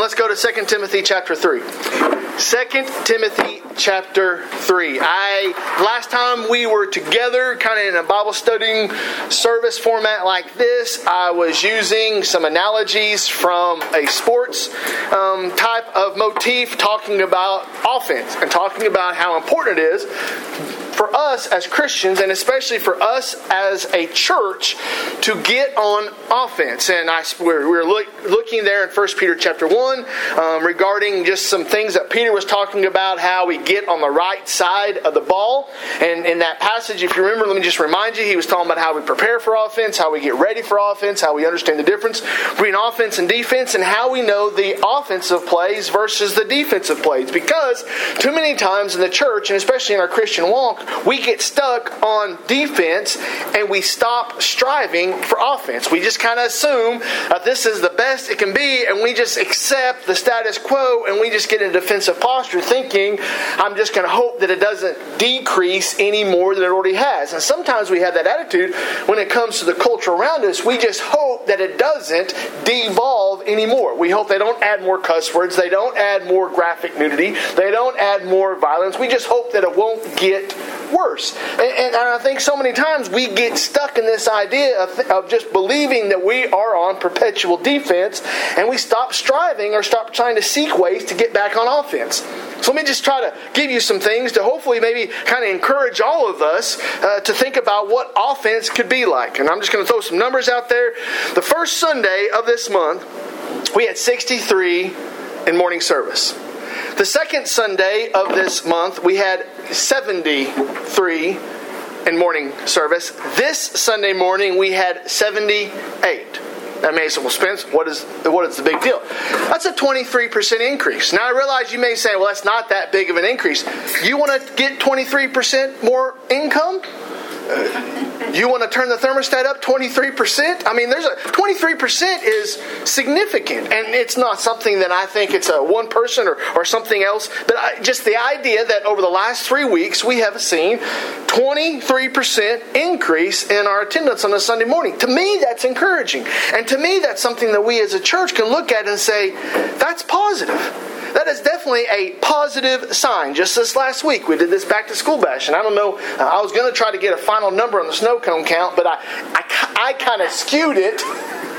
let's go to 2 Timothy chapter 3. 2 Timothy chapter 3. I last time we were together kind of in a Bible studying service format like this, I was using some analogies from a sports um, type of motif talking about offense and talking about how important it is for us as Christians, and especially for us as a church, to get on offense. And I, we're, we're look, looking there in 1 Peter chapter 1 um, regarding just some things that Peter was talking about, how we get on the right side of the ball. And in that passage, if you remember, let me just remind you, he was talking about how we prepare for offense, how we get ready for offense, how we understand the difference between offense and defense, and how we know the offensive plays versus the defensive plays. Because too many times in the church, and especially in our Christian walk, we get stuck on defense and we stop striving for offense. We just kind of assume that this is the best it can be and we just accept the status quo and we just get in a defensive posture thinking, I'm just going to hope that it doesn't decrease any more than it already has. And sometimes we have that attitude when it comes to the culture around us. We just hope that it doesn't devolve anymore. We hope they don't add more cuss words, they don't add more graphic nudity, they don't add more violence. We just hope that it won't get worse. And, and, I think so many times we get stuck in this idea of, of just believing that we are on perpetual defense and we stop striving or stop trying to seek ways to get back on offense. So let me just try to give you some things to hopefully maybe kind of encourage all of us uh, to think about what offense could be like. And I'm just going to throw some numbers out there. The first Sunday of this month, we had 63 in morning service. The second Sunday of this month, we had 73 in morning service. This Sunday morning, we had 78. That may say, well, Spence, what is, what is the big deal? That's a 23% increase. Now, I realize you may say, well, that's not that big of an increase. You want to get 23% more income? You want to turn the thermostat up 23%? I mean, there's a 23% is significant. And it's not something that I think it's a one person or, or something else, but I, just the idea that over the last three weeks we have seen 23% increase in our attendance on a Sunday morning. To me, that's encouraging. And to me, that's something that we as a church can look at and say, that's positive that is definitely a positive sign. Just this last week, we did this back to school bash, and I don't know, uh, I was going to try to get a final number on the snow cone count, but I, I, I kind of skewed it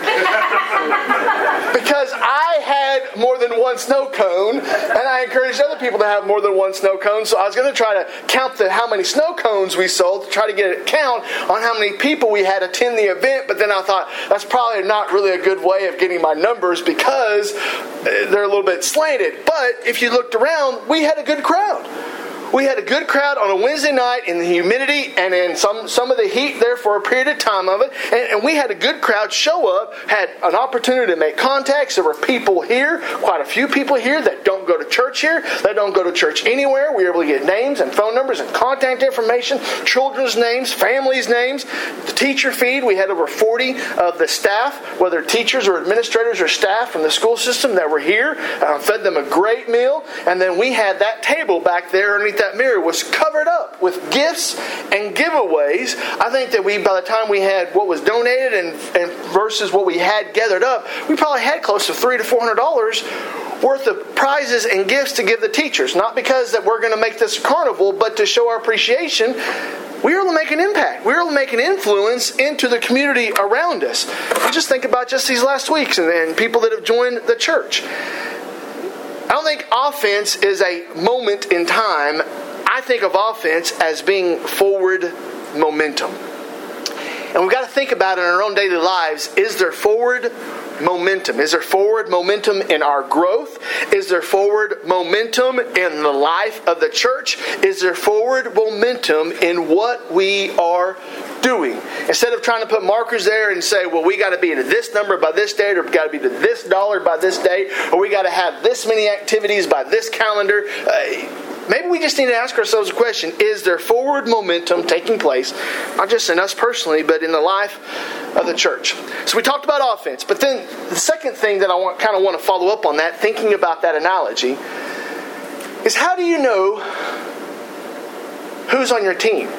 because I had more than one snow cone, and I encouraged other people to have more than one snow cone. So I was going to try to count the, how many snow cones we sold to try to get a count on how many people we had attend the event. But then I thought that's probably not really a good way of getting my numbers because uh, they're a little bit slanted. But if you looked around, we had a good crowd. We had a good crowd on a Wednesday night in the humidity and in some, some of the heat there for a period of time of it. And, and, we had a good crowd show up, had an opportunity to make contacts. There were people here, quite a few people here that don't go to church here, that don't go to church anywhere. We were able to get names and phone numbers and contact information, children's names, families' names, the teacher feed. We had over 40 of the staff, whether teachers or administrators or staff from the school system that were here, uh, fed them a great meal. And then we had that table back there underneath that mirror was covered up with gifts and giveaways. I think that we, by the time we had what was donated and, and versus what we had gathered up, we probably had close to three to four hundred dollars worth of prizes and gifts to give the teachers. Not because that we're going to make this carnival, but to show our appreciation we are to make an impact. We are to make an influence into the community around us. Just think about just these last weeks and, and people that have joined the church. I don't think offense is a moment in time. I think of offense as being forward momentum. And we've got to think about in our own daily lives. Is there forward momentum? Is there forward momentum in our growth? Is there forward momentum in the life of the church? Is there forward momentum in what we are doing? Instead of trying to put markers there and say, well, we got to be to this number by this date, or got to be to this dollar by this date, or we got to have this many activities by this calendar. Uh, maybe we just need to ask ourselves a question Is there forward momentum taking place, not just in us personally, but in the life of the church? So we talked about offense, but then the second thing that I kind of want to follow up on that, thinking about that analogy, is how do you know who's on your team?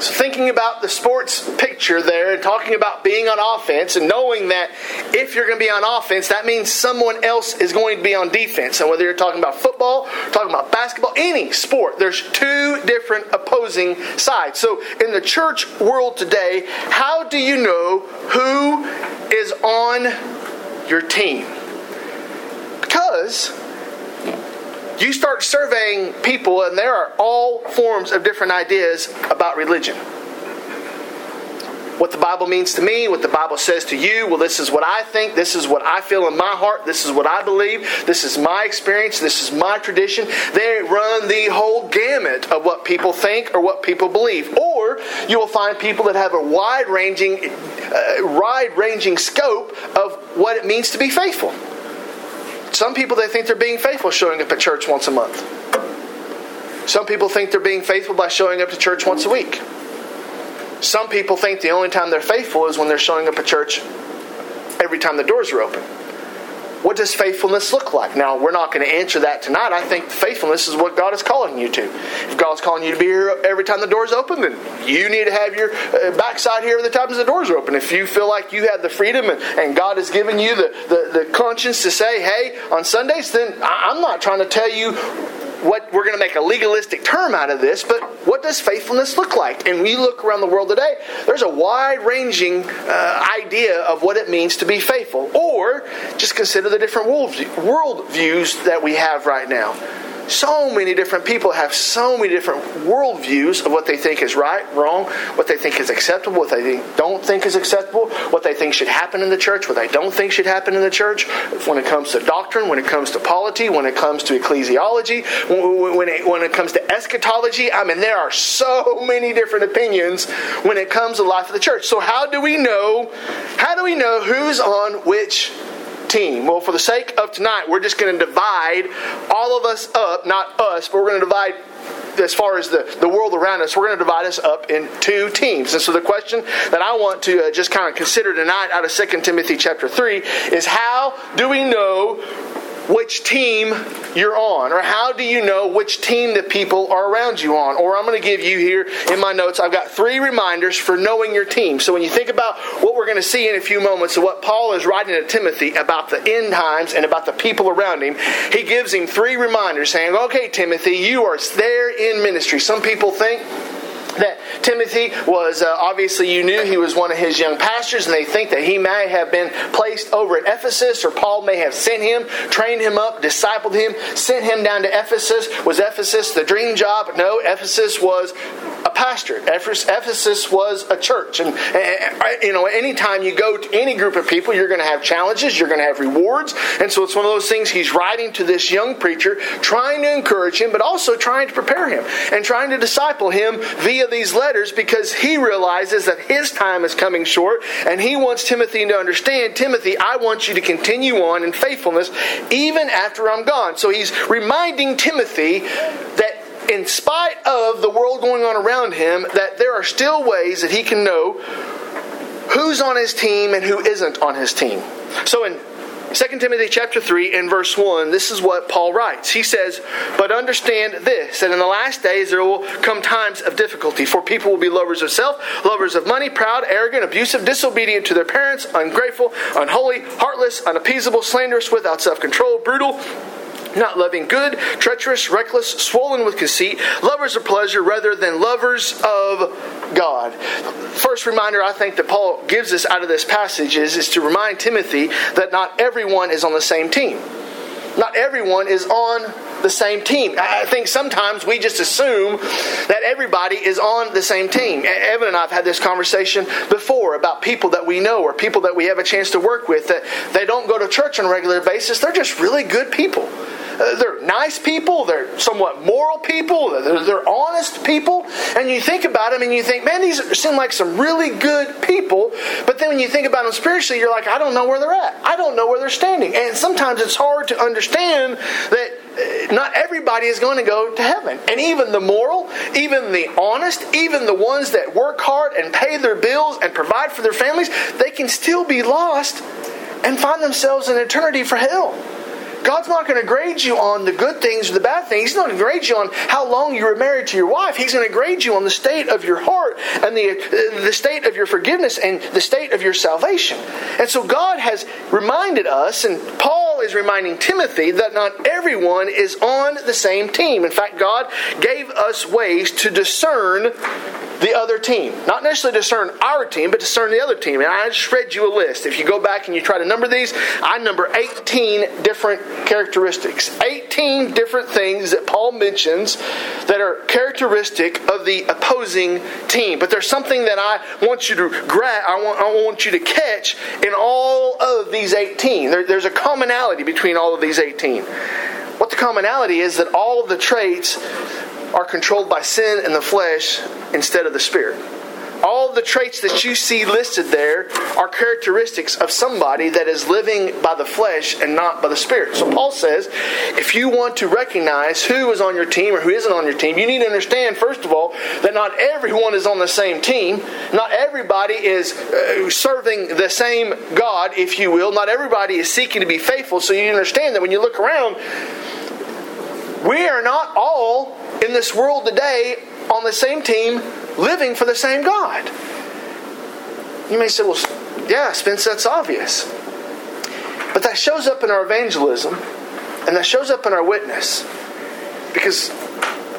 So, thinking about the sports picture there and talking about being on offense and knowing that if you're going to be on offense, that means someone else is going to be on defense. And whether you're talking about football, talking about basketball, any sport, there's two different opposing sides. So, in the church world today, how do you know who is on your team? Because you start surveying people, and there are all forms of different ideas about religion. What the Bible means to me, what the Bible says to you. Well, this is what I think. This is what I feel in my heart. This is what I believe. This is my experience. This is my tradition. They run the whole gamut of what people think or what people believe. Or you will find people that have a wide ranging, uh, wide ranging scope of what it means to be faithful. Some people they think they're being faithful showing up at church once a month. Some people think they're being faithful by showing up to church once a week. Some people think the only time they're faithful is when they're showing up at church every time the doors are open. What does faithfulness look like? Now, we're not going to answer that tonight. I think faithfulness is what God is calling you to. If God's calling you to be here every time the door's open, then you need to have your uh, backside here every time the doors are open. If you feel like you have the freedom and, and God has given you the, the, the conscience to say, hey, on Sundays, then I'm not trying to tell you what we're going to make a legalistic term out of this, but what does faithfulness look like? And we look around the world today, there's a wide ranging uh, idea of what it means to be faithful. Or just consider the different world views that we have right now so many different people have so many different worldviews of what they think is right, wrong, what they think is acceptable, what they don't think is acceptable, what they think should happen in the church, what they don't think should happen in the church, when it comes to doctrine, when it comes to polity, when it comes to ecclesiology, when it, when it comes to eschatology. I mean, there are so many different opinions when it comes to life of the church. So how do we know? How do we know who's on which team? Well, for the sake of tonight, we're just going to divide all of us up, not us, but we're going to divide as far as the, the world around us, we're going to divide us up in two teams. And so the question that I want to uh, just kind of consider tonight out of 2 Timothy chapter 3 is how do we know which team you're on, or how do you know which team the people are around you on? Or I'm going to give you here in my notes, I've got three reminders for knowing your team. So when you think about what we're going to see in a few moments of what Paul is writing to Timothy about the end times and about the people around him, he gives him three reminders saying, Okay, Timothy, you are there in ministry. Some people think, that Timothy was uh, obviously you knew he was one of his young pastors, and they think that he may have been placed over at Ephesus, or Paul may have sent him, trained him up, discipled him, sent him down to Ephesus. Was Ephesus the dream job? No, Ephesus was a pastor. Ephesus was a church, and you know, anytime you go to any group of people, you're going to have challenges, you're going to have rewards, and so it's one of those things. He's writing to this young preacher, trying to encourage him, but also trying to prepare him and trying to disciple him via these letters because he realizes that his time is coming short and he wants Timothy to understand Timothy, I want you to continue on in faithfulness even after I'm gone. So he's reminding Timothy that in spite of the world going on around him, that there are still ways that he can know who's on his team and who isn't on his team. So in 2 Timothy chapter 3 and verse 1, this is what Paul writes. He says, But understand this, that in the last days there will come times of difficulty, for people will be lovers of self, lovers of money, proud, arrogant, abusive, disobedient to their parents, ungrateful, unholy, heartless, unappeasable, slanderous, without self control, brutal not loving good, treacherous, reckless, swollen with conceit, lovers of pleasure rather than lovers of God. First reminder I think that Paul gives us out of this passage is, is to remind Timothy that not everyone is on the same team. Not everyone is on the same team. I think sometimes we just assume that everybody is on the same team. Evan and I have had this conversation before about people that we know or people that we have a chance to work with that they don't go to church on a regular basis. They're just really good people. Uh, they're nice people, they're somewhat moral people, they're, they're, honest people. And you think about them and you think, man, these seem like some really good people. But then when you think about them spiritually, you're like, I don't know where they're at. I don't know where they're standing. And sometimes it's hard to understand that uh, not everybody is going to go to heaven. And even the moral, even the honest, even the ones that work hard and pay their bills and provide for their families, they can still be lost and find themselves in eternity for hell. God's not going to grade you on the good things or the bad things. He's not going to grade you on how long you were married to your wife. He's going to grade you on the state of your heart and the, the state of your forgiveness and the state of your salvation. And so God has reminded us, and Paul is reminding Timothy, that not everyone is on the same team. In fact, God gave us ways to discern the other team. Not necessarily discern our team, but discern the other team. And I just read you a list. If you go back and you try to number these, I number 18 different characteristics. 18 different things that Paul mentions that are characteristic of the opposing team. But there's something that I want you to grab, I want, I want you to catch in all of these 18. There, there's a commonality between all of these 18. What the commonality is that all of the traits are controlled by sin and the flesh instead of the spirit. The traits that you see listed there are characteristics of somebody that is living by the flesh and not by the spirit. So Paul says, if you want to recognize who is on your team or who isn't on your team, you need to understand, first of all, that not everyone is on the same team. Not everybody is uh, serving the same God, if you will. Not everybody is seeking to be faithful. So you understand that when you look around, we are not all in this world today on the same team living for the same God. You may say, well, yeah, Spence, that's obvious. But that shows up in our evangelism and that shows up in our witness. Because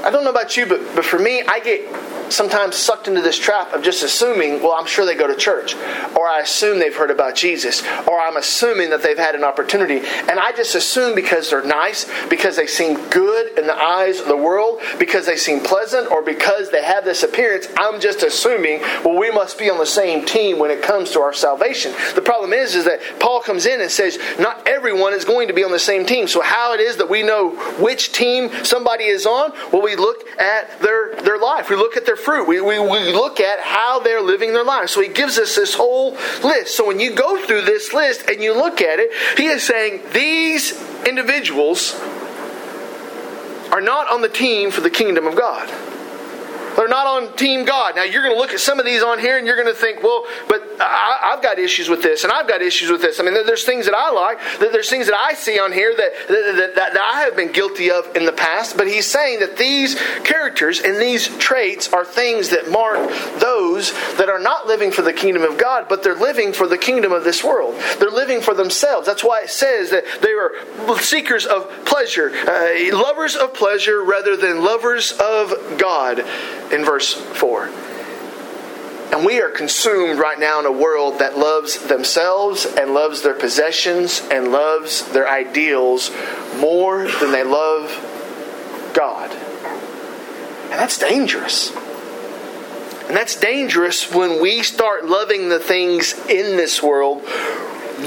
I don't know about you, but, but for me, I get sometimes sucked into this trap of just assuming, well, I'm sure they go to church, or I assume they've heard about Jesus, or I'm assuming that they've had an opportunity. And I just assume because they're nice, because they seem good in the eyes of the world, because they seem pleasant, or because they have this appearance, I'm just assuming, well, we must be on the same team when it comes to our salvation. The problem is, is that Paul comes in and says, not everyone is going to be on the same team. So how it is that we know which team somebody is on? Well, we look at their, their life. We look at their their fruit. We, we, we look at how they're living their lives. So he gives us this whole list. So when you go through this list and you look at it, he is saying these individuals are not on the team for the kingdom of God. They're not on Team God. Now, you're going to look at some of these on here and you're going to think, well, but I, have got issues with this and I've got issues with this. I mean, there's things that I like, there's things that I see on here that, that, that, that I have been guilty of in the past. But he's saying that these characters and these traits are things that mark those that are not living for the kingdom of God, but they're living for the kingdom of this world. They're living for themselves. That's why it says that they are seekers of pleasure, uh, lovers of pleasure rather than lovers of God in verse 4. And we are consumed right now in a world that loves themselves and loves their possessions and loves their ideals more than they love God. And that's dangerous. And that's dangerous when we start loving the things in this world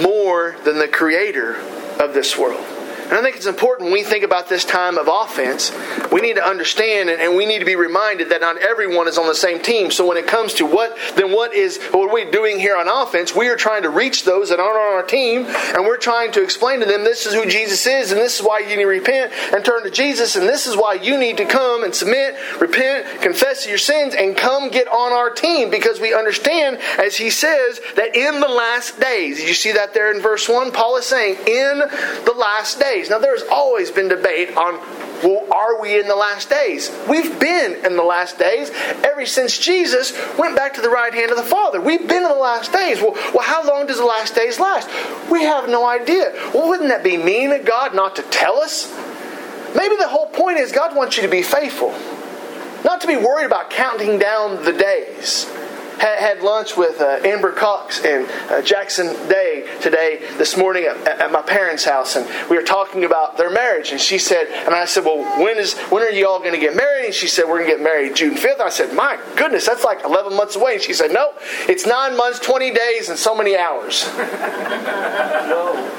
more than the creator of this world. And I think it's important when we think about this time of offense, we need to understand and, we need to be reminded that not everyone is on the same team. So when it comes to what, then what is, what are we doing here on offense? We are trying to reach those that aren't on our team, and we're trying to explain to them this is who Jesus is, and this is why you need to repent and turn to Jesus, and this is why you need to come and submit, repent, confess your sins, and come get on our team because we understand, as he says, that in the last days, you see that there in verse 1? Paul is saying, in the last days days. Now, there's always been debate on, well, are we in the last days? We've been in the last days ever since Jesus went back to the right hand of the Father. We've been in the last days. Well, well how long does the last days last? We have no idea. Well, wouldn't that be mean of God not to tell us? Maybe the whole point is God wants you to be faithful, not to be worried about counting down the days had, had lunch with uh, Amber Cox and uh, Jackson Day today, this morning at, at, my parents' house, and we were talking about their marriage. And she said, and I said, well, when is when are you all going to get married? And she said, we're going to get married June 5th. I said, my goodness, that's like 11 months away. And she said, no, it's nine months, 20 days, and so many hours.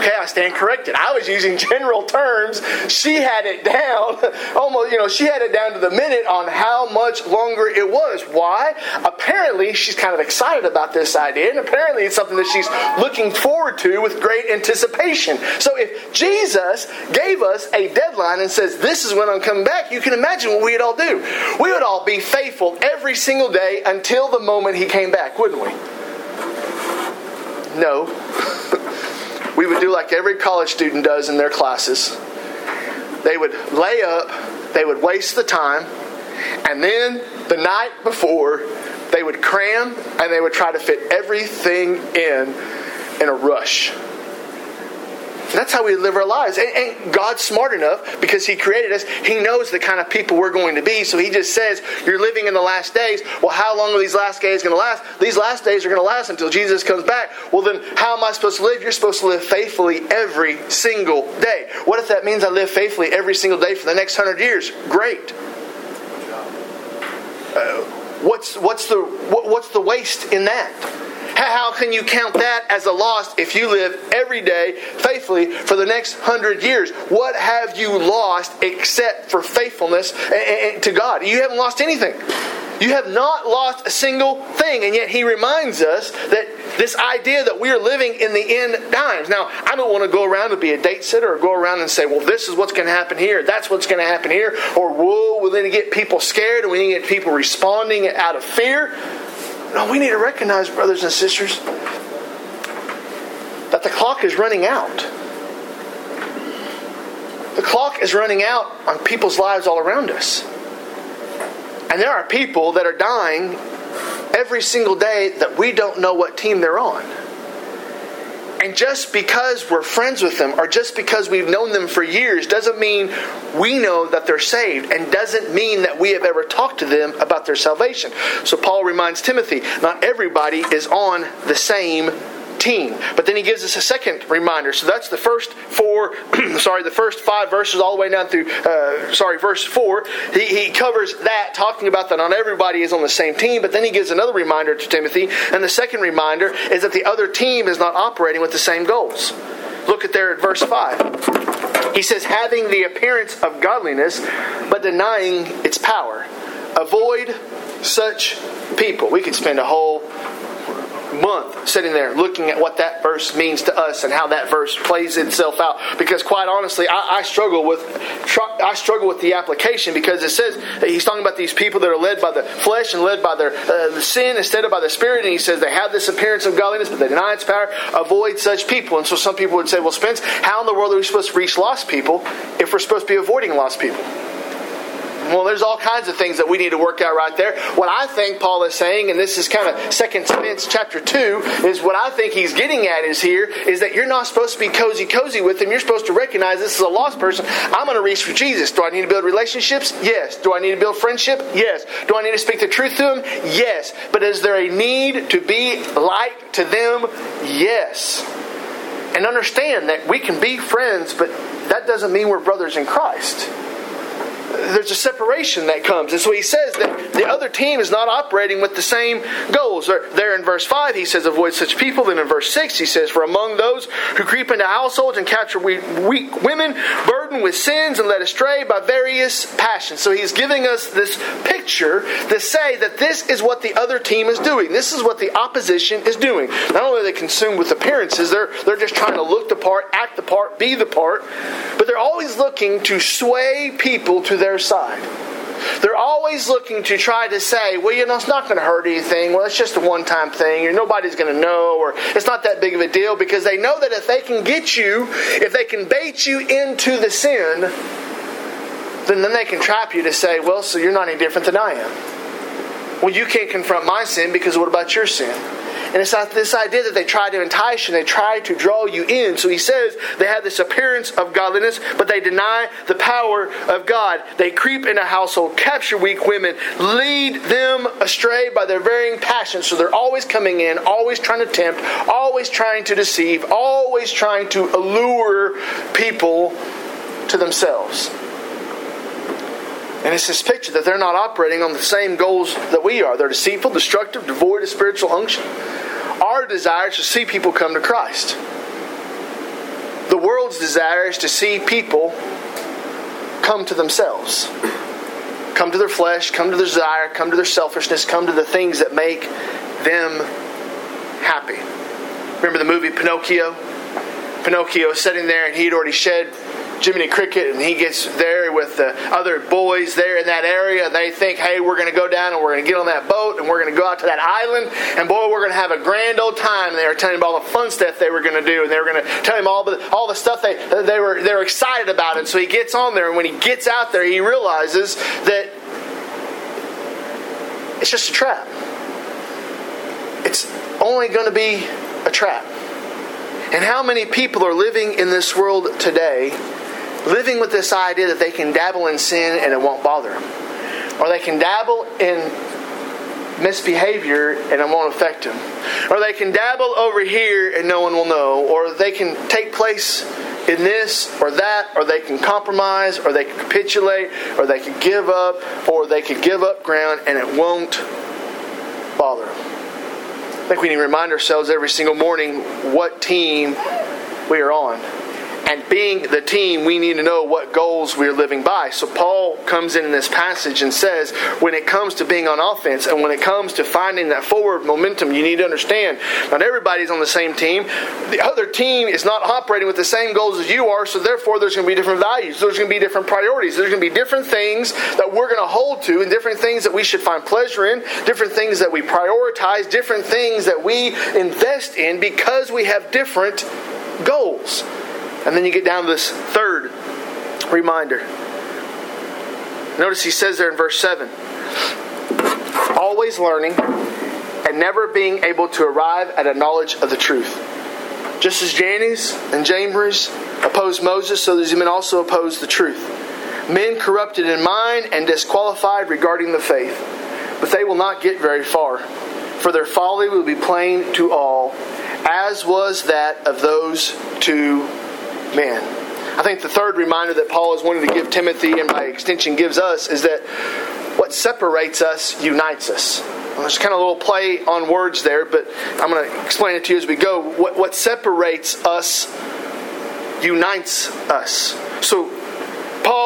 okay, I stand corrected. I was using general terms. She had it down, almost, you know, she had it down to the minute on how much longer it was. Why? Apparently, she's kind of excited about this idea, and apparently, it's something that she's looking forward to with great anticipation. So, if Jesus gave us a deadline and says, This is when I'm coming back, you can imagine what we'd all do. We would all be faithful every single day until the moment He came back, wouldn't we? No. we would do like every college student does in their classes. They would lay up, they would waste the time, and then the night before, they would cram and they would try to fit everything in in a rush. That's how we live our lives. And, and, God's smart enough because He created us. He knows the kind of people we're going to be. So He just says, You're living in the last days. Well, how long are these last days going to last? These last days are going to last until Jesus comes back. Well, then how am I supposed to live? You're supposed to live faithfully every single day. What if that means I live faithfully every single day for the next hundred years? Great. Uh, what's, what's, the, what, what's the waste in that? How can you count that as a loss if you live every day faithfully for the next hundred years? What have you lost except for faithfulness to God? You haven't lost anything. You have not lost a single thing. And yet he reminds us that this idea that we are living in the end times. Now, I don't want to go around and be a date sitter or go around and say, well, this is what's going to happen here, that's what's going to happen here, or whoa, we need to get people scared and we need to get people responding out of fear. No, we need to recognize, brothers and sisters, that the clock is running out. The clock is running out on people's lives all around us. And there are people that are dying every single day that we don't know what team they're on. And just because we're friends with them or just because we've known them for years doesn't mean we know that they're saved and doesn't mean that we have ever talked to them about their salvation. So Paul reminds Timothy not everybody is on the same But then he gives us a second reminder. So that's the first four, sorry, the first five verses all the way down through, uh, sorry, verse four. He, he covers that, talking about that not everybody is on the same team. But then he gives another reminder to Timothy. And the second reminder is that the other team is not operating with the same goals. Look at there at verse 5. He says, having the appearance of godliness, but denying its power. Avoid such people. We could spend a whole month sitting there looking at what that verse means to us and how that verse plays itself out. Because quite honestly, I, I struggle with I struggle with the application because it says he's talking about these people that are led by the flesh and led by their uh, the sin instead of by the spirit, and he says they have this appearance of godliness, but they deny its power. Avoid such people. And so some people would say, "Well, Spence, how in the world are we supposed to reach lost people if we're supposed to be avoiding lost people?" Well, there's all kinds of things that we need to work out right there. What I think Paul is saying, and this is kind of Second Timothy chapter 2, is what I think he's getting at is here, is that you're not supposed to be cozy cozy with him. You're supposed to recognize this is a lost person. I'm going to reach for Jesus. Do I need to build relationships? Yes. Do I need to build friendship? Yes. Do I need to speak the truth to him? Yes. But is there a need to be like to them? Yes. And understand that we can be friends, but that doesn't mean we're brothers in Christ there's a separation that comes. And so he says that the other team is not operating with the same goals. There in verse 5, he says, avoid such people. Then in verse 6, he says, for among those who creep into households and capture weak women, burdened with sins and led astray by various passions. So he's giving us this picture to say that this is what the other team is doing. This is what the opposition is doing. Not only are they consumed with appearances, they're, they're just trying to look the part, act the part, be the part, but they're always looking to sway people to their side. They're always looking to try to say, well, you know, it's not going to hurt anything. Well, it's just a one time thing, or nobody's going to know, or it's not that big of a deal because they know that if they can get you, if they can bait you into the sin, then, then they can trap you to say, well, so you're not any different than I am. Well, you can't confront my sin because what about your sin? And it's not this idea that they try to entice you and they try to draw you in. So he says they have this appearance of godliness, but they deny the power of God. They creep in a household, capture weak women, lead them astray by their varying passions. So they're always coming in, always trying to tempt, always trying to deceive, always trying to allure people to themselves. And it's this picture that they're not operating on the same goals that we are. They're deceitful, destructive, devoid of spiritual unction. Our desire is to see people come to Christ. The world's desire is to see people come to themselves. Come to their flesh, come to their desire, come to their selfishness, come to the things that make them happy. Remember the movie Pinocchio? Pinocchio is sitting there and he'd already shed Jiminy Cricket, and he gets there with the other boys there in that area. They think, hey, we're going to go down and we're going to get on that boat and we're going to go out to that island. And boy, we're going to have a grand old time. And they were telling him all the fun stuff they were going to do. And they were going to tell him all the, all the stuff they, they, were, they were excited about. And so he gets on there. And when he gets out there, he realizes that it's just a trap. It's only going to be a trap. And how many people are living in this world today, living with this idea that they can dabble in sin and it won't bother them? Or they can dabble in misbehavior and it won't affect them. Or they can dabble over here and no one will know. Or they can take place in this or that, or they can compromise, or they can capitulate, or they can give up, or they can give up ground and it won't bother them. I think we need to remind ourselves every single morning what team we are on and being the team, we need to know what goals we're living by. So Paul comes in in this passage and says, when it comes to being on offense and when it comes to finding that forward momentum, you need to understand not everybody's on the same team. The other team is not operating with the same goals as you are, so therefore there's going to be different values. There's going to be different priorities. There's going to be different things that we're going to hold to and different things that we should find pleasure in, different things that we prioritize, different things that we invest in because we have different goals. And then you get down to this third reminder. Notice he says there in verse 7 always learning and never being able to arrive at a knowledge of the truth. Just as Jannes and Jambres opposed Moses, so these men also opposed the truth. Men corrupted in mind and disqualified regarding the faith. But they will not get very far, for their folly will be plain to all, as was that of those two man. I think the third reminder that Paul is wanting to give Timothy and by extension gives us is that what separates us unites us. Well, there's kind of a little play on words there, but I'm going to explain it to you as we go. What, what separates us unites us. So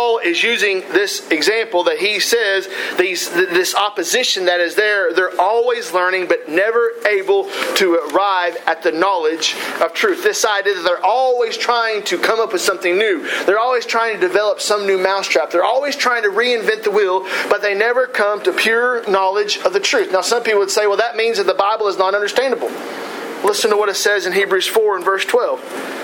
Paul is using this example that he says these, this opposition that is there, they're always learning but never able to arrive at the knowledge of truth. This idea that they're always trying to come up with something new. They're always trying to develop some new mousetrap. They're always trying to reinvent the wheel, but they never come to pure knowledge of the truth. Now, some people would say, well, that means that the Bible is not understandable. Listen to what it says in Hebrews 4 and verse 12.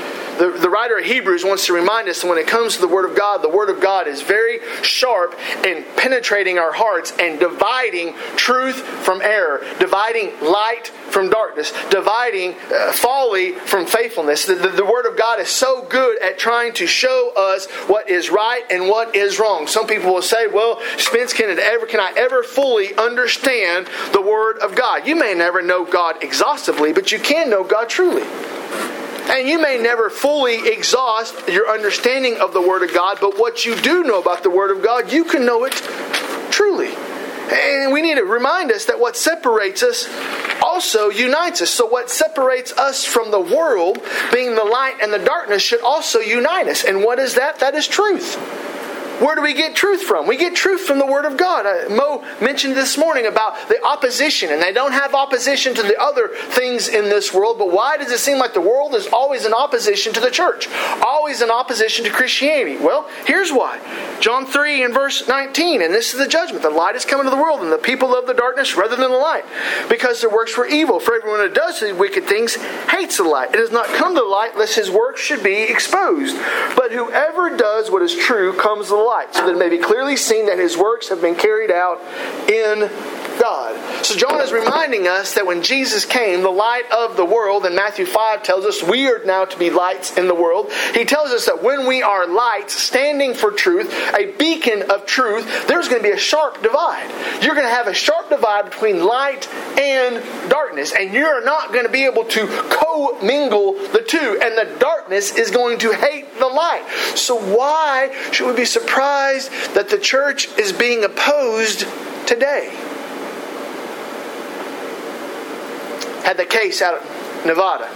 the, the writer of Hebrews wants to remind us that when it comes to the Word of God, the Word of God is very sharp in penetrating our hearts and dividing truth from error, dividing light from darkness, dividing uh, folly from faithfulness. The, the, the, Word of God is so good at trying to show us what is right and what is wrong. Some people will say, well, Spence, can, it ever, can I ever fully understand the Word of God? You may never know God exhaustively, but you can know God truly. And you may never fully exhaust your understanding of the Word of God, but what you do know about the Word of God, you can know it truly. And we need to remind us that what separates us also unites us. So, what separates us from the world, being the light and the darkness, should also unite us. And what is that? That is truth. Where do we get truth from? We get truth from the Word of God. Uh, Mo mentioned this morning about the opposition, and they don't have opposition to the other things in this world, but why does it seem like the world is always in opposition to the church? Always in opposition to Christianity? Well, here's why. John 3 and verse 19, and this is the judgment. The light is coming to the world, and the people love the darkness rather than the light, because their works were evil. For everyone who does these wicked things hates the light. It has not come to the light lest his works should be exposed. But whoever does what is true comes to the light light, so that it may be clearly seen that his works have been carried out in God. So John is reminding us that when Jesus came, the light of the world, and Matthew 5 tells us we are now to be lights in the world. He tells us that when we are lights standing for truth, a beacon of truth, there's going to be a sharp divide. You're going to have a sharp divide between light and darkness, and you're not going to be able to co-mingle the two, and the darkness is going to hate the light. So why should we be surprised that the church is being opposed today? Had the case out of Nevada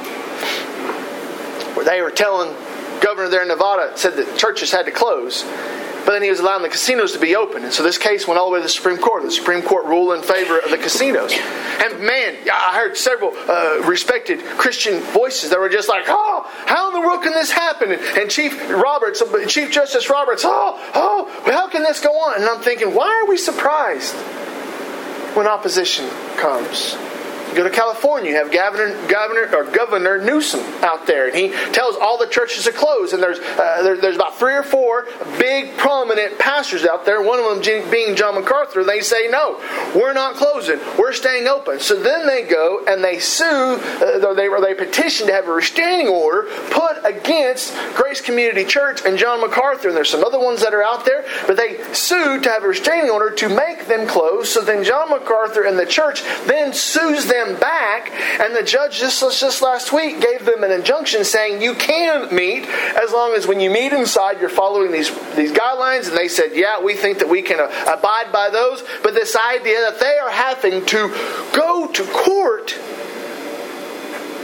where they were telling governor there in Nevada said that churches had to close. But then he was allowing the casinos to be open. And so this case went all the way to the Supreme Court. The Supreme Court ruled in favor of the casinos. And man, I heard several uh, respected Christian voices that were just like, oh, how in the world can this happen? And Chief Roberts, Chief Justice Roberts, oh, oh, how can this go on? And I'm thinking, why are we surprised when opposition comes? Go to California, you have Governor, Governor or Governor Newsom out there, and he tells all the churches to close. And there's uh, there, there's about three or four big prominent pastors out there. One of them being John MacArthur. They say no, we're not closing. We're staying open. So then they go and they sue. Uh, they or they petition to have a restraining order put against Grace Community Church and John MacArthur. And there's some other ones that are out there, but they sue to have a restraining order to make them close. So then John MacArthur and the church then sues them them back, and the judge just, just last week gave them an injunction saying you can meet as long as when you meet inside you're following these, these guidelines. And they said, yeah, we think that we can uh, abide by those. But this idea that they are having to go to court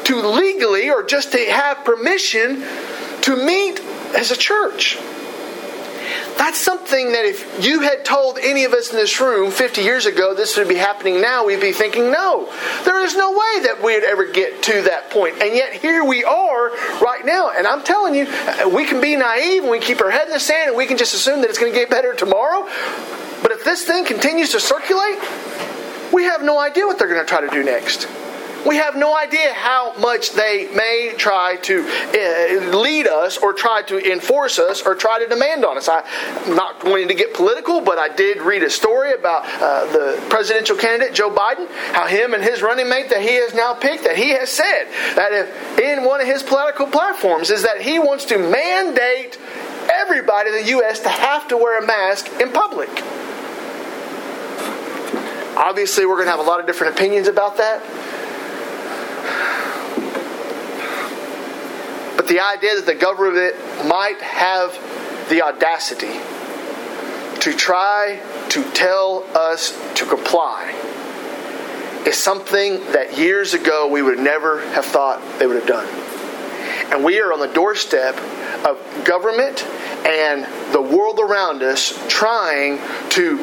to legally or just to have permission to meet as a church. That's something that if you had told any of us in this room 50 years ago this would be happening now, we'd be thinking, no, there is no way that we'd ever get to that point. And yet here we are right now. And I'm telling you, uh, we can be naive and we keep our head in the sand and we can just assume that it's going to get better tomorrow. But if this thing continues to circulate, we have no idea what they're going to try to do next. We have no idea how much they may try to uh, lead us or try to enforce us or try to demand on us. I'm not wanting to get political, but I did read a story about uh, the presidential candidate, Joe Biden, how him and his running mate that he has now picked, that he has said that if in one of his political platforms is that he wants to mandate everybody in the U.S. to have to wear a mask in public. Obviously, we're going to have a lot of different opinions about that. But the idea that the government might have the audacity to try to tell us to comply is something that years ago we would never have thought they would have done. And we are on the doorstep of government and the world around us trying to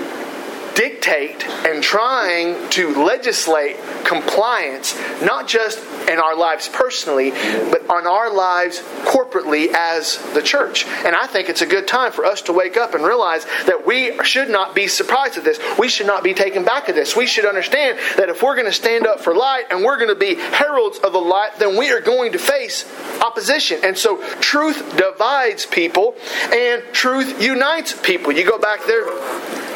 dictate and trying to legislate compliance, not just in our lives personally, but on our lives corporately as the church. And I think it's a good time for us to wake up and realize that we should not be surprised at this. We should not be taken back at this. We should understand that if we're going to stand up for light and we're going to be heralds of the light, then we are going to face opposition. And so truth divides people and truth unites people. You go back there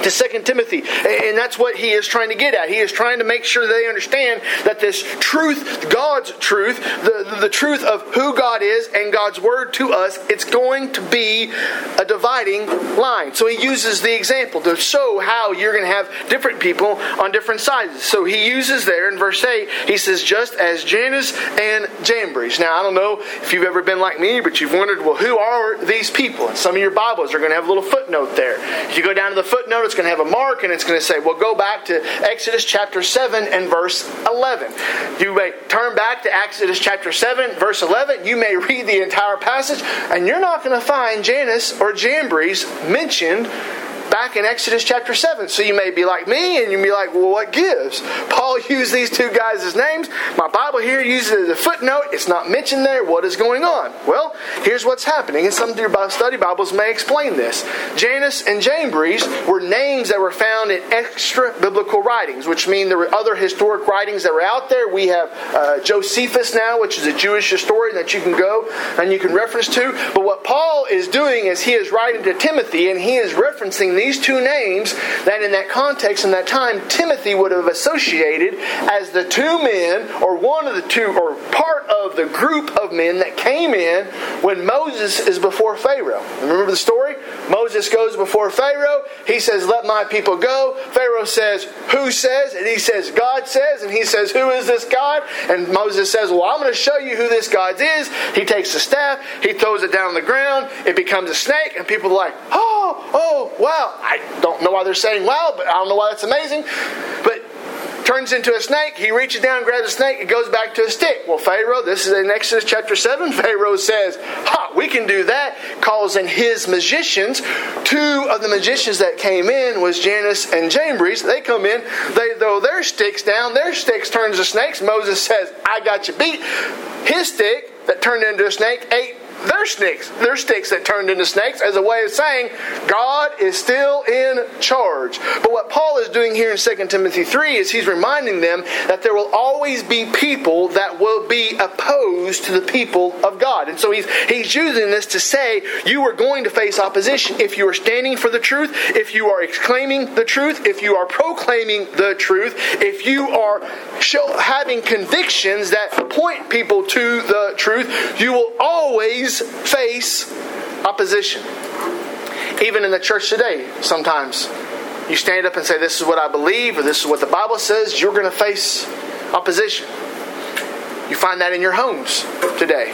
to Second Timothy. And that's what he is trying to get at. He is trying to make sure they understand that this truth, God's truth, the, the truth of who God is and God's word to us, it's going to be a dividing line. So he uses the example to show how you're going to have different people on different sides. So he uses there in verse 8, he says, just as Jannes and Jambres. Now, I don't know if you've ever been like me, but you've wondered, well, who are these people? And some of your Bibles are going to have a little footnote there. If you go down to the footnote, it's going to have a mark and it's going to say, well, go back to Exodus chapter 7 and verse 11. You may turn back to Exodus chapter 7, verse 11. You may read the entire passage, and you're not going to find Jannes or Jambres mentioned back in Exodus chapter 7. So you may be like me and you be like, well, what gives? Paul used these two guys' names. My Bible here uses a footnote. It's not mentioned there. What is going on? Well, here's what's happening. And some of your study Bibles may explain this. Jannes and Jambres were names that were found in extra biblical writings, which mean there were other historic writings that were out there. We have uh, Josephus now, which is a Jewish historian that you can go and you can reference to. But what Paul is doing is he is writing to Timothy and he is referencing these two names that in that context, in that time, Timothy would have associated as the two men, or one of the two, or part of the group of men that came in when Moses is before Pharaoh. Remember the story? Moses goes before Pharaoh. He says, Let my people go. Pharaoh says, Who says? And he says, God says. And he says, Who is this God? And Moses says, Well, I'm going to show you who this God is. He takes the staff, he throws it down on the ground, it becomes a snake, and people are like, Oh, oh, wow. I don't know why they're saying wow, but I don't know why that's amazing. But turns into a snake. He reaches down, grabs a snake, it goes back to a stick. Well, Pharaoh, this is in Exodus chapter 7. Pharaoh says, Ha, we can do that. Calls in his magicians. Two of the magicians that came in was Jannes and Jambres. They come in, they throw their sticks down, their sticks turns to snakes. Moses says, I got you beat. His stick that turned into a snake ate their sticks, their sticks that turned into snakes, as a way of saying God is still in charge. But what Paul is doing here in 2 Timothy 3 is he's reminding them that there will always be people that will be opposed to the people of God. And so he's, he's using this to say you are going to face opposition if you are standing for the truth, if you are exclaiming the truth, if you are proclaiming the truth, if you are having convictions that point people to the truth, you will always face opposition. Even in the church today, sometimes you stand up and say, This is what I believe, or this is what the Bible says, you're going to face opposition. You find that in your homes today.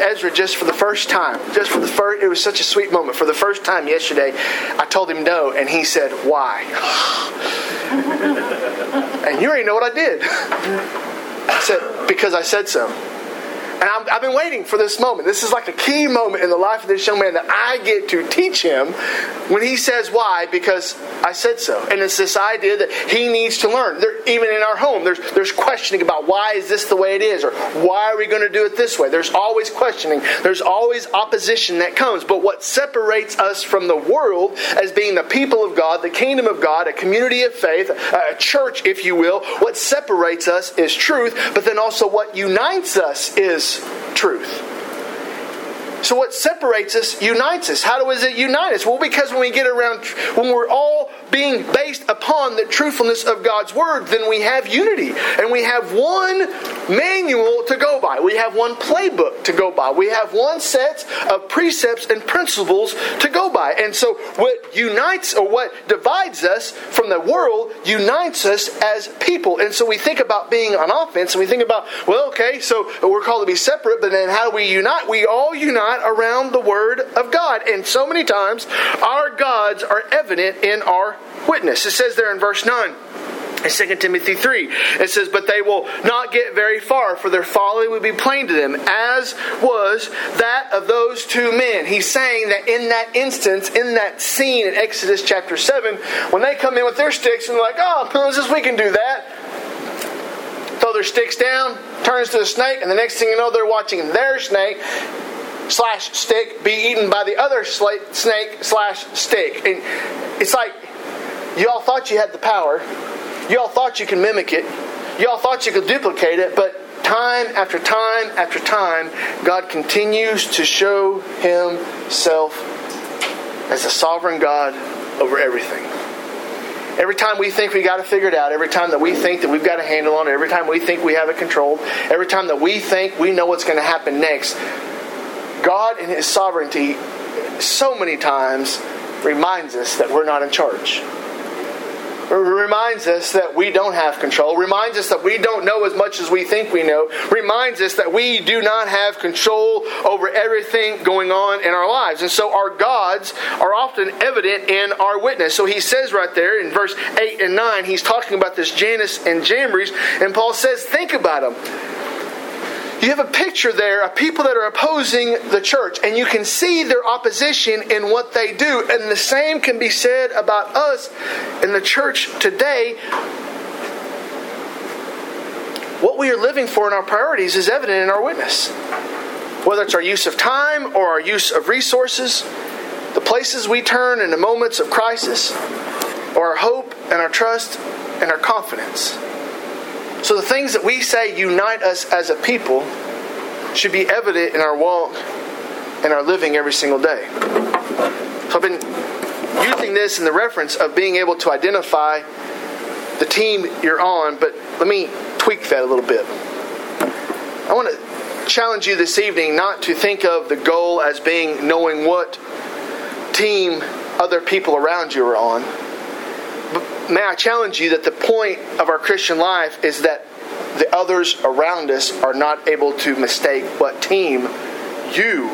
Ezra, just for the first time, just for the first, it was such a sweet moment. For the first time yesterday, I told him no, and he said, Why? and you already know what I did. I said, Because I said so. And i have been waiting for this moment. This is like a key moment in the life of this young man that I get to teach him when he says why, because I said so. And it's this idea that he needs to learn. There, even in our home, there's, there's questioning about why is this the way it is, or why are we going to do it this way. There's always questioning, there's always opposition that comes. But what separates us from the world as being the people of God, the kingdom of God, a community of faith, a church, if you will, what separates us is truth, but then also what unites us is truth. So what separates us unites us. How does it unite us? Well, because when we get around, when we're all being based upon the truthfulness of God's word, then we have unity. And we have one manual to go by. We have one playbook to go by. We have one set of precepts and principles to go by. And so what unites or what divides us from the world unites us as people. And so we think about being on offense and we think about, well, okay, so we're called to be separate, but then how do we unite? We all unite around the word of God. And so many times our gods are evident in our witness. It says there in verse 9. In 2 Timothy 3, it says, But they will not get very far, for their folly will be plain to them, as was that of those two men. He's saying that in that instance, in that scene in Exodus chapter 7, when they come in with their sticks and they're like, Oh, Moses, we can do that. Throw their sticks down, turns to a snake, and the next thing you know, they're watching their snake slash stick be eaten by the other snake slash stick. And it's like, Y'all thought you had the power. Y'all thought you could mimic it. Y'all thought you could duplicate it, but time after time after time, God continues to show Himself as a sovereign God over everything. Every time we think we got it out, every time that we think that we've got a handle on it, every time we think we have it controlled, every time that we think we know what's going to happen next, God in His sovereignty so many times reminds us that we're not in charge reminds us that we don't have control, reminds us that we don't know as much as we think we know, reminds us that we do not have control over everything going on in our lives. And so our gods are often evident in our witness. So he says right there in verse 8 and 9, he's talking about this Jannes and Jambres, and Paul says, Think about them you have a picture there of people that are opposing the church, and you can see their opposition in what they do. And the same can be said about us in the church today. What we are living for in our priorities is evident in our witness. Whether it's our use of time or our use of resources, the places we turn in the moments of crisis, or our hope and our trust and our confidence. So the things that we say unite us as a people should be evident in our walk and our living every single day. So I've been using this in the reference of being able to identify the team you're on, but let me tweak that a little bit. I want to challenge you this evening not to think of the goal as being knowing what team other people around you are on may I challenge you that the point of our Christian life is that the others around us are not able to mistake what team you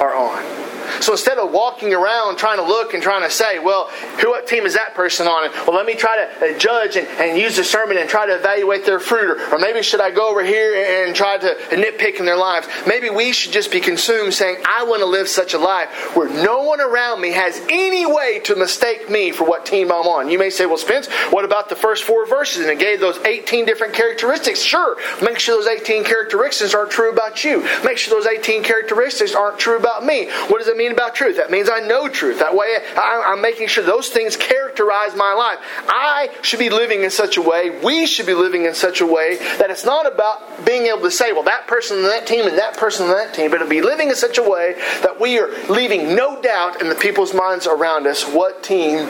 are on. So instead of walking around trying to look and trying to say, well, who what team is that person on? And well, let me try to uh, judge and, and use the sermon and try to evaluate their fruit. Or, or maybe should I go over here and try to nitpick in their lives? Maybe we should just be consumed saying, I want to live such a life where no one around me has any way to mistake me for what team I'm on. You may say, well, Spence, what about the first four verses? And it gave those 18 different characteristics. Sure, make sure those 18 characteristics aren't true about you. Make sure those 18 characteristics aren't true about me. What does it mean about truth? That means I know truth. That way I'm making sure those things characterize my life. I should be living in such a way, we should be living in such a way that it's not about being able to say, well, that person on that team and that person on that team, but to be living in such a way that we are leaving no doubt in the people's minds around us what team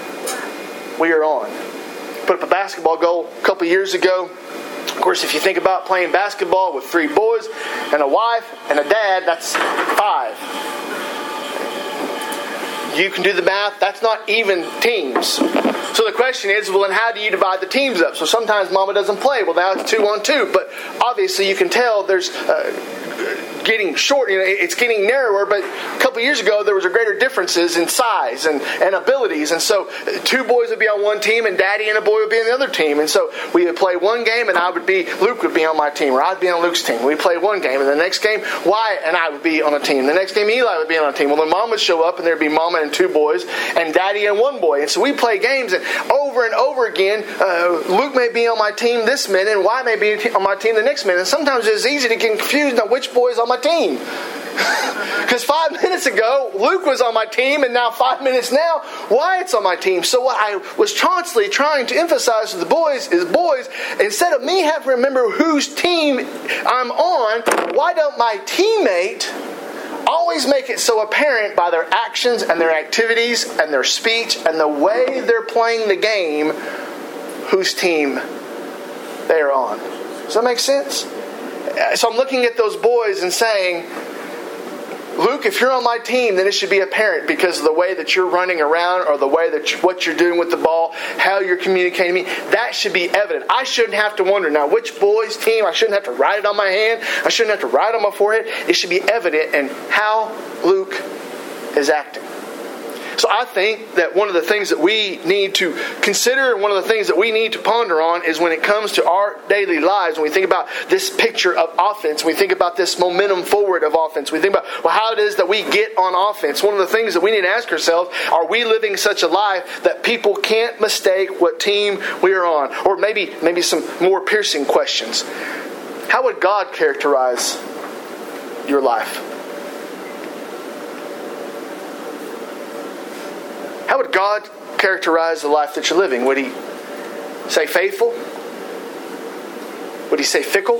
we are on. Put up a basketball goal a couple years ago. Of course, if you think about playing basketball with three boys and a wife and a dad, that's five. You can do the math, that's not even teams. So the question is, well, then how do you divide the teams up? So sometimes mama doesn't play. Well, now it's two on two. But obviously, you can tell there's. Uh, getting short. You know, it's getting narrower. But a couple years ago, there was a greater differences in size and, and abilities. And so, two boys would be on one team, and Daddy and a boy would be on the other team. And so, we would play one game, and I would be Luke would be on my team, or I'd be on Luke's team. We play one game, and the next game, Wyatt and I would be on a team. The next game, Eli would be on a team. Well, then Mom would show up, and there'd be Mama and two boys, and Daddy and one boy. And so we play games, and over and over again, uh, Luke may be on my team this minute, and Wyatt may be on my team the next minute. And sometimes it's easy to get confused on which boy is on my team. Because five minutes ago, Luke was on my team, and now five minutes now, Wyatt's on my team. So what I was constantly trying to emphasize to the boys is, boys, instead of me having to remember whose team I'm on, why don't my teammate always make it so apparent by their actions and their activities and their speech and the way they're playing the game whose team they are on? Does that make sense? So I'm looking at those boys and saying, Luke, if you're on my team, then it should be apparent because of the way that you're running around or the way that you, what you're doing with the ball, how you're communicating me. That should be evident. I shouldn't have to wonder now which boy's team. I shouldn't have to write it on my hand. I shouldn't have to write it on my forehead. It should be evident in how Luke is acting. So I think that one of the things that we need to consider and one of the things that we need to ponder on is when it comes to our daily lives, when we think about this picture of offense, we think about this momentum forward of offense, we think about well, how it is that we get on offense. One of the things that we need to ask ourselves are we living such a life that people can't mistake what team we are on? Or maybe, maybe some more piercing questions. How would God characterize your life? How would God characterize the life that you're living? Would He say faithful? Would He say fickle?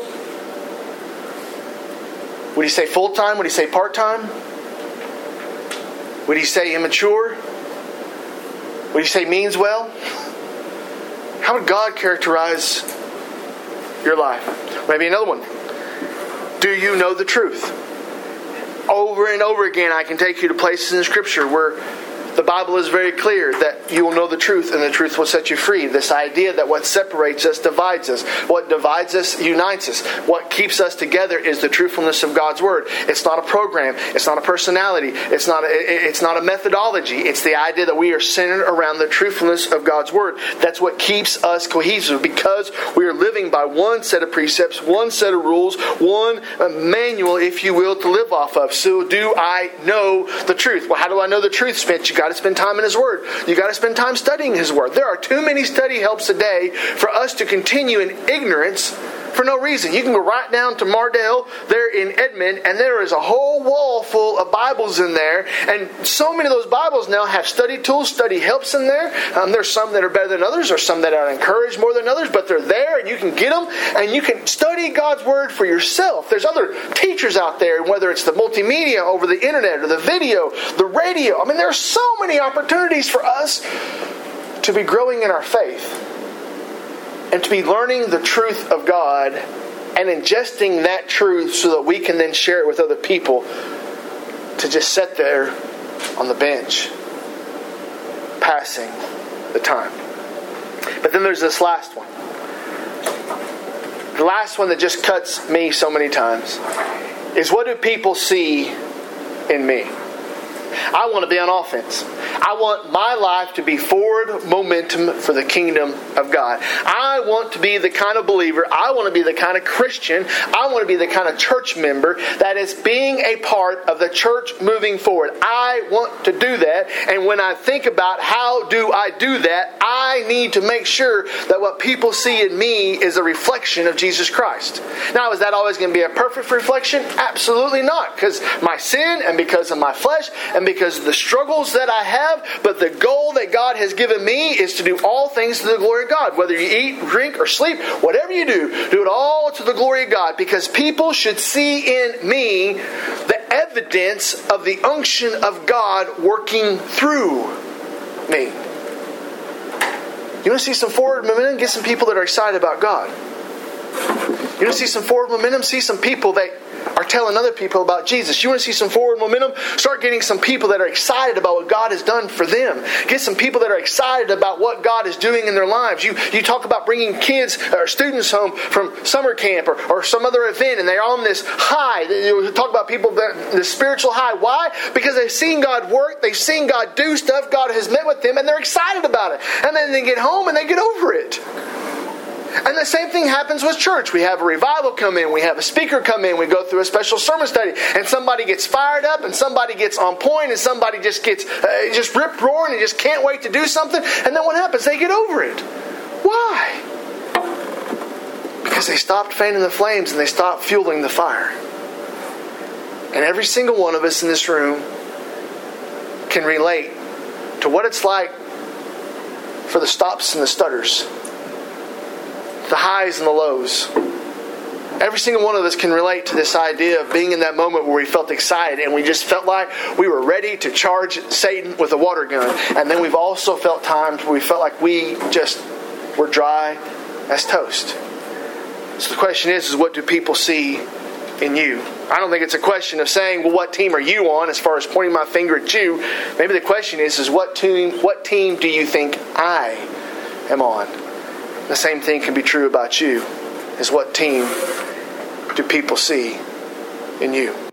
Would He say full time? Would He say part time? Would He say immature? Would He say means well? How would God characterize your life? Maybe another one. Do you know the truth? Over and over again, I can take you to places in Scripture where the Bible is very clear that you will know the truth and the truth will set you free. This idea that what separates us divides us. What divides us unites us. What keeps us together is the truthfulness of God's Word. It's not a program. It's not a personality. It's not a, it's not a methodology. It's the idea that we are centered around the truthfulness of God's Word. That's what keeps us cohesive because we are living by one set of precepts, one set of rules, one uh, manual, if you will, to live off of. So do I know the truth? Well, how do I know the truth, Spence? Got to spend time in His Word. You got to spend time studying His Word. There are too many study helps a day for us to continue in ignorance for no reason. You can go right down to Mardel there in Edmond, and there is a whole wall full of Bibles in there. And so many of those Bibles now have study tools, study helps in there. Um, there's some that are better than others, or some that are encouraged more than others, but they're there, and you can get them, and you can study God's Word for yourself. There's other teachers out there, whether it's the multimedia over the internet, or the video, the radio. I mean, there are so many opportunities for us to be growing in our faith and to be learning the truth of God and ingesting that truth so that we can then share it with other people to just sit there on the bench passing the time. But then there's this last one. The last one that just cuts me so many times is what do people see in me? I want to be on offense. I want my life to be forward momentum for the kingdom of God. I want to be the kind of believer, I want to be the kind of Christian, I want to be the kind of church member that is being a part of the church moving forward. I want to do that. And when I think about how do I do that, I need to make sure that what people see in me is a reflection of Jesus Christ. Now, is that always going to be a perfect reflection? Absolutely not, because my sin and because of my flesh and because of the struggles that I have, but the goal that God has given me is to do all things to the glory of God. Whether you eat, drink, or sleep, whatever you do, do it all to the glory of God because people should see in me the evidence of the unction of God working through me. You want to see some forward momentum? Get some people that are excited about God. You want to see some forward momentum? See some people that are telling other people about Jesus. You want to see some forward momentum? Start getting some people that are excited about what God has done for them. Get some people that are excited about what God is doing in their lives. You, you talk about bringing kids or students home from summer camp or, or some other event, and they're on this high. You talk about people, that, the spiritual high. Why? Because they've seen God work, they've seen God do stuff, God has met with them, and they're excited about it. And then they get home and they get over it. And the same thing happens with church. We have a revival come in, we have a speaker come in, we go through a special sermon study, and somebody gets fired up, and somebody gets on point, and somebody just gets uh, just ripped roaring and just can't wait to do something. And then what happens? They get over it. Why? Because they stopped fanning the flames and they stopped fueling the fire. And every single one of us in this room can relate to what it's like for the stops and the stutters the highs and the lows. Every single one of us can relate to this idea of being in that moment where we felt excited and we just felt like we were ready to charge Satan with a water gun. And then we've also felt times where we felt like we just were dry as toast. So the question is, is what do people see in you? I don't think it's a question of saying, well, what team are you on as far as pointing my finger at you. Maybe the question is, is what team what team do you think I am on? The same thing can be true about you. Is what team do people see in you?